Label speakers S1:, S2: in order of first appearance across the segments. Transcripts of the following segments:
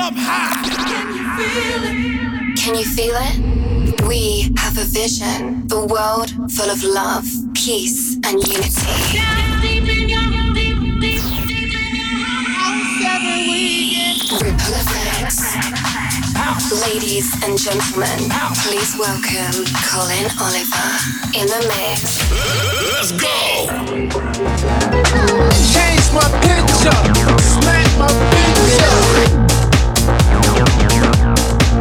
S1: up high.
S2: Can you feel it? Can you feel it? We have a vision, a world full of love, peace, and unity. Ladies and gentlemen, please welcome Collin Oliver in the mix.
S1: Let's go!
S3: Change my picture, smack my picture.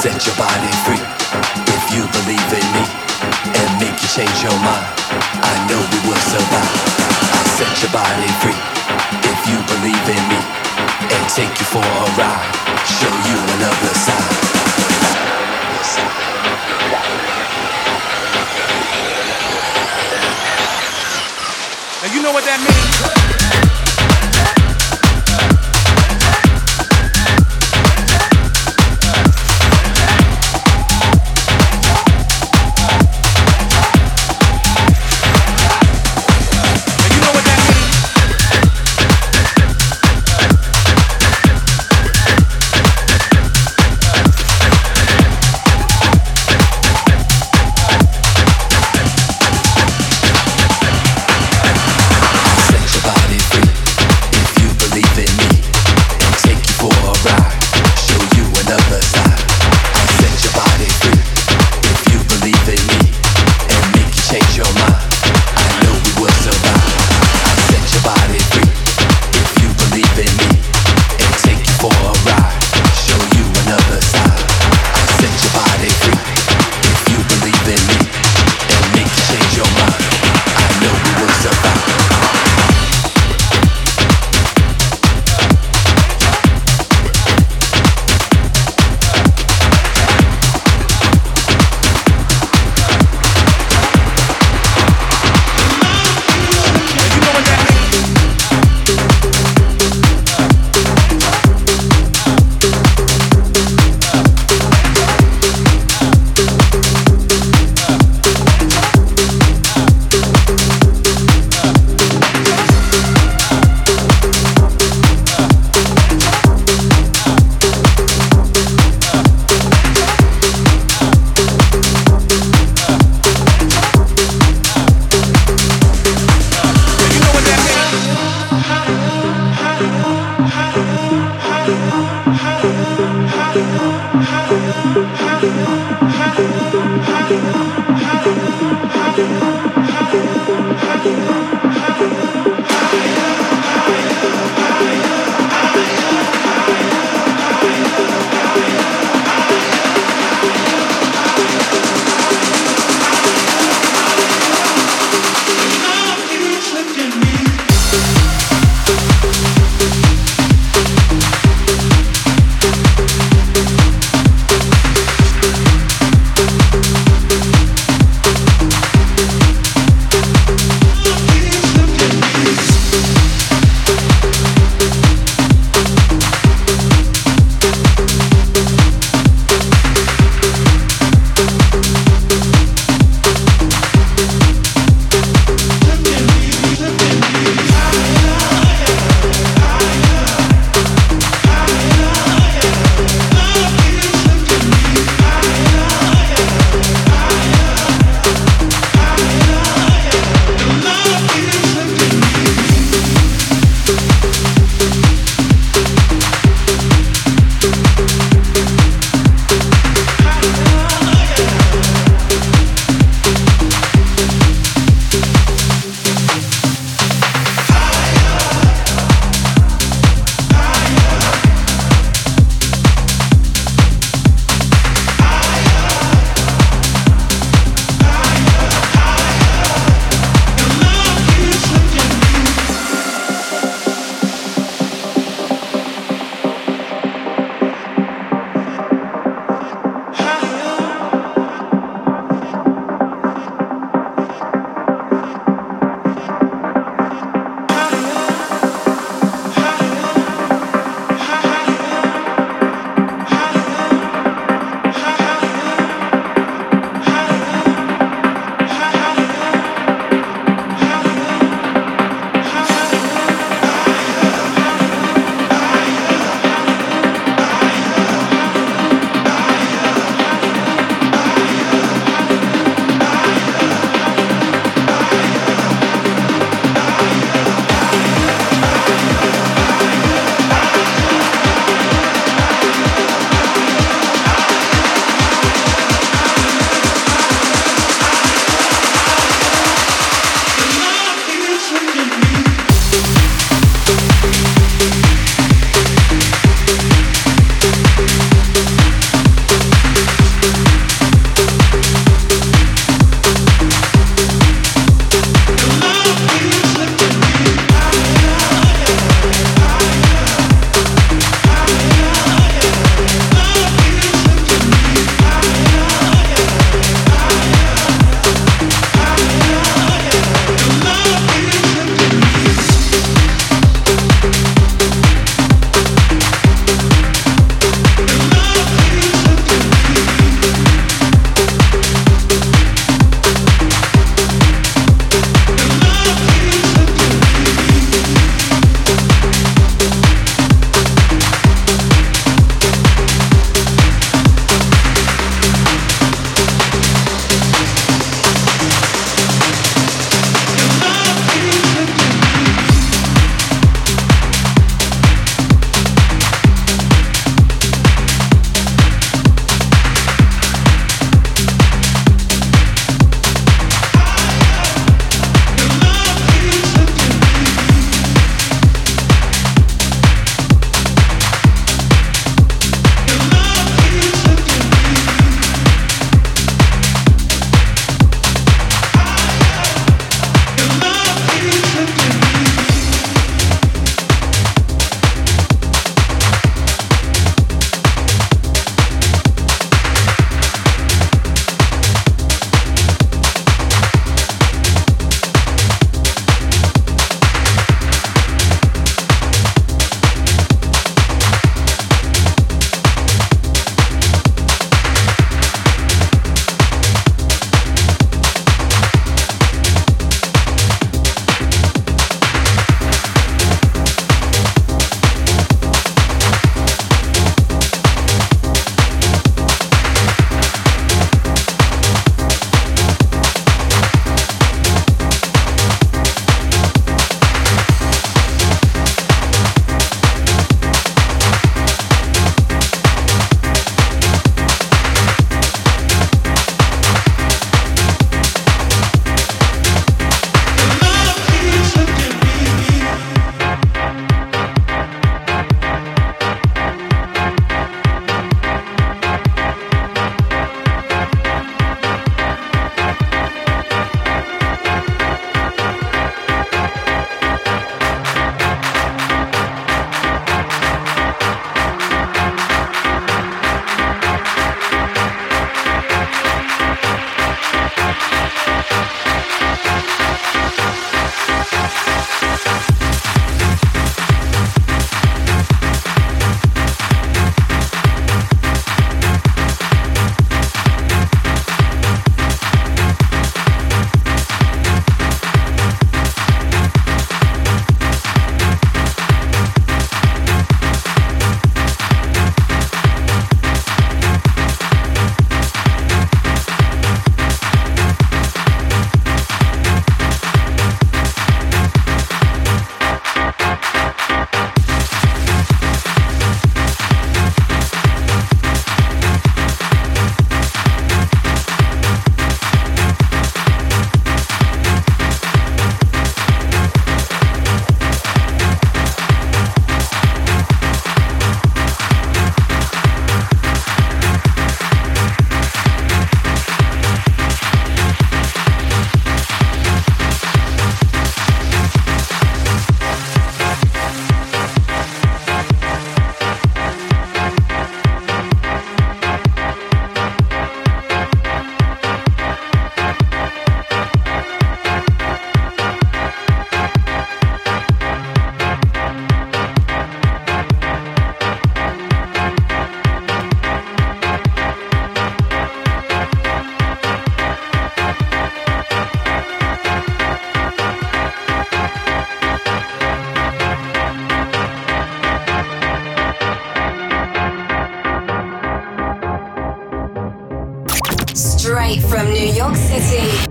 S4: set your body free if you believe in me and make you change your mind. I know we will survive. I'll set your body free if you believe in me and take you for a ride, show you another side.
S3: Now you know what that means.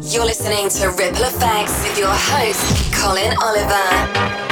S2: You're listening to Ripple Effects with your host, Collin Oliver.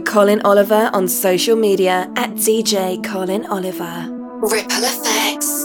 S5: Collin Oliver on social media at DJ Collin Oliver.
S2: Ripple Effects.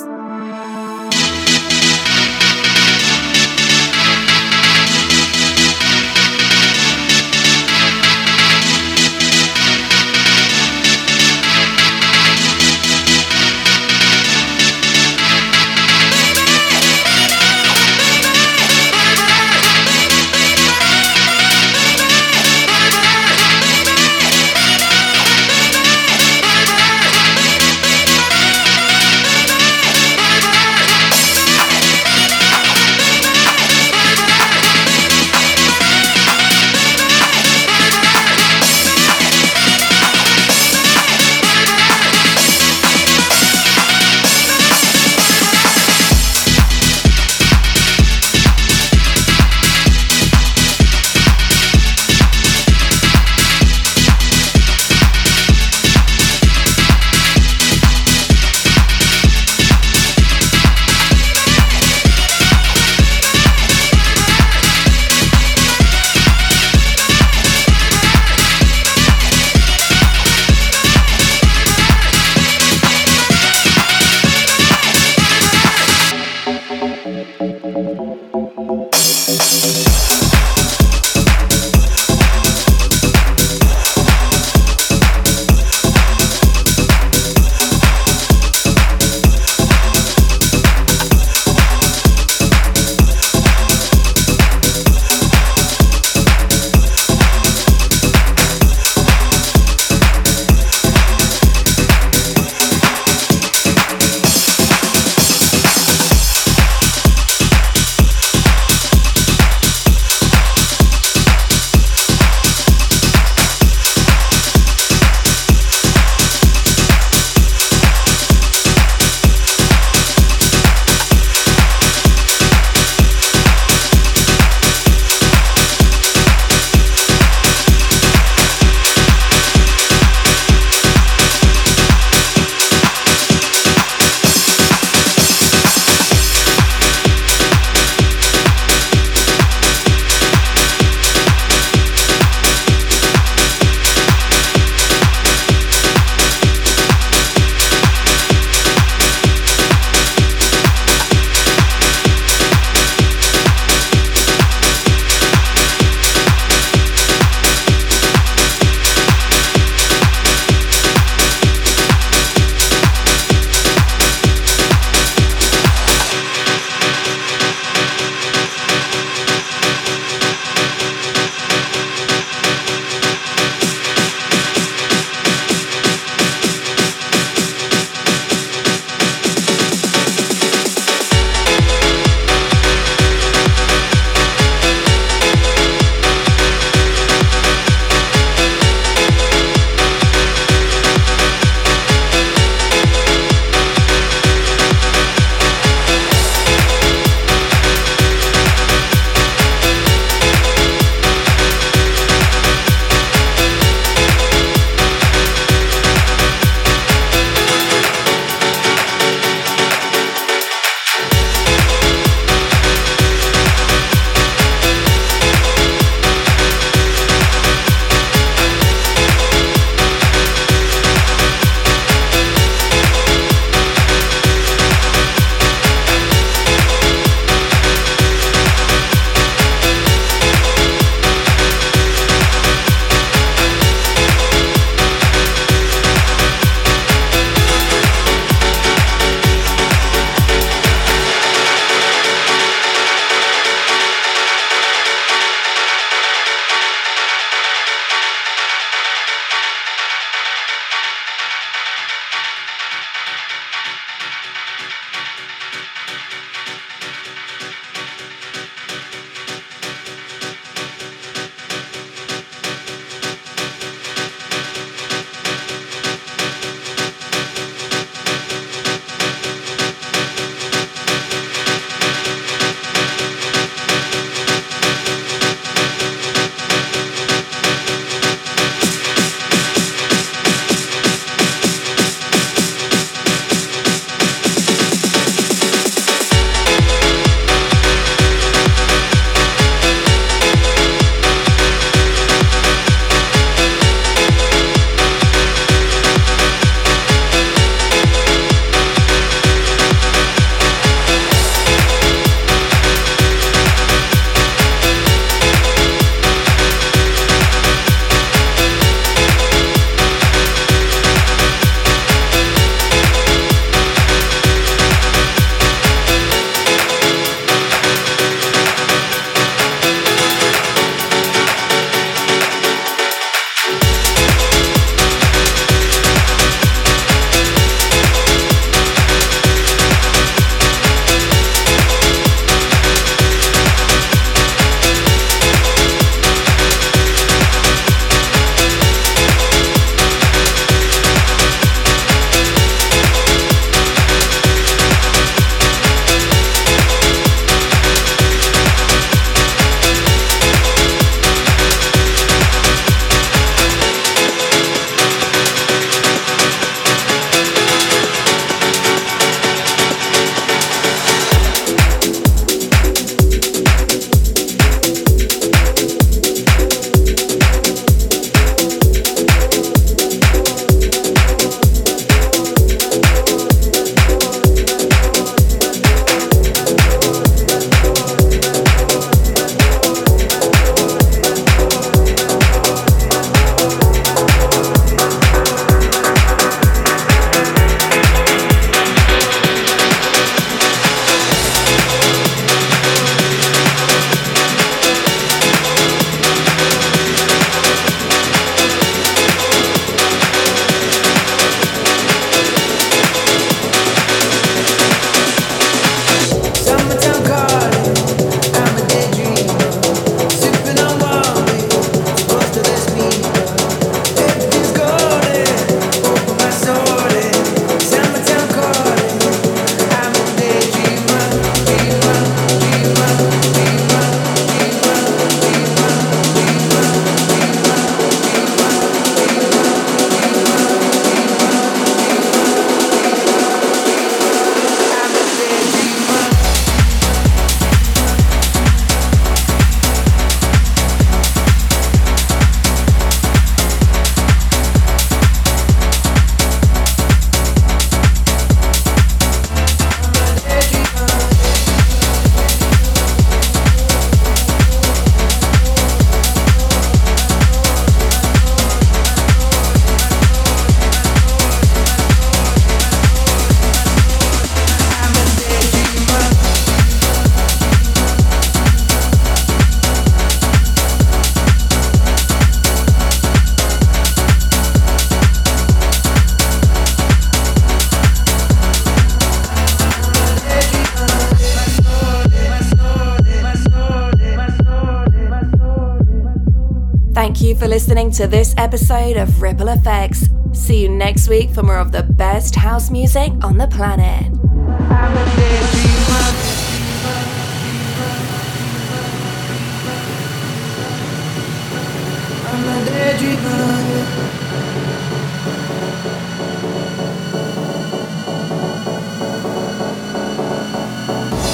S5: For listening to this episode of Ripple Effects. See you next week for more of the best house music on the planet.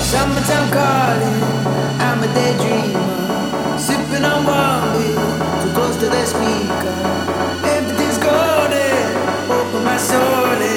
S6: Summertime calling, I'm a daydreamer. Sipping on wine, speaker. Everything's golden. Eh, open my soul. Eh.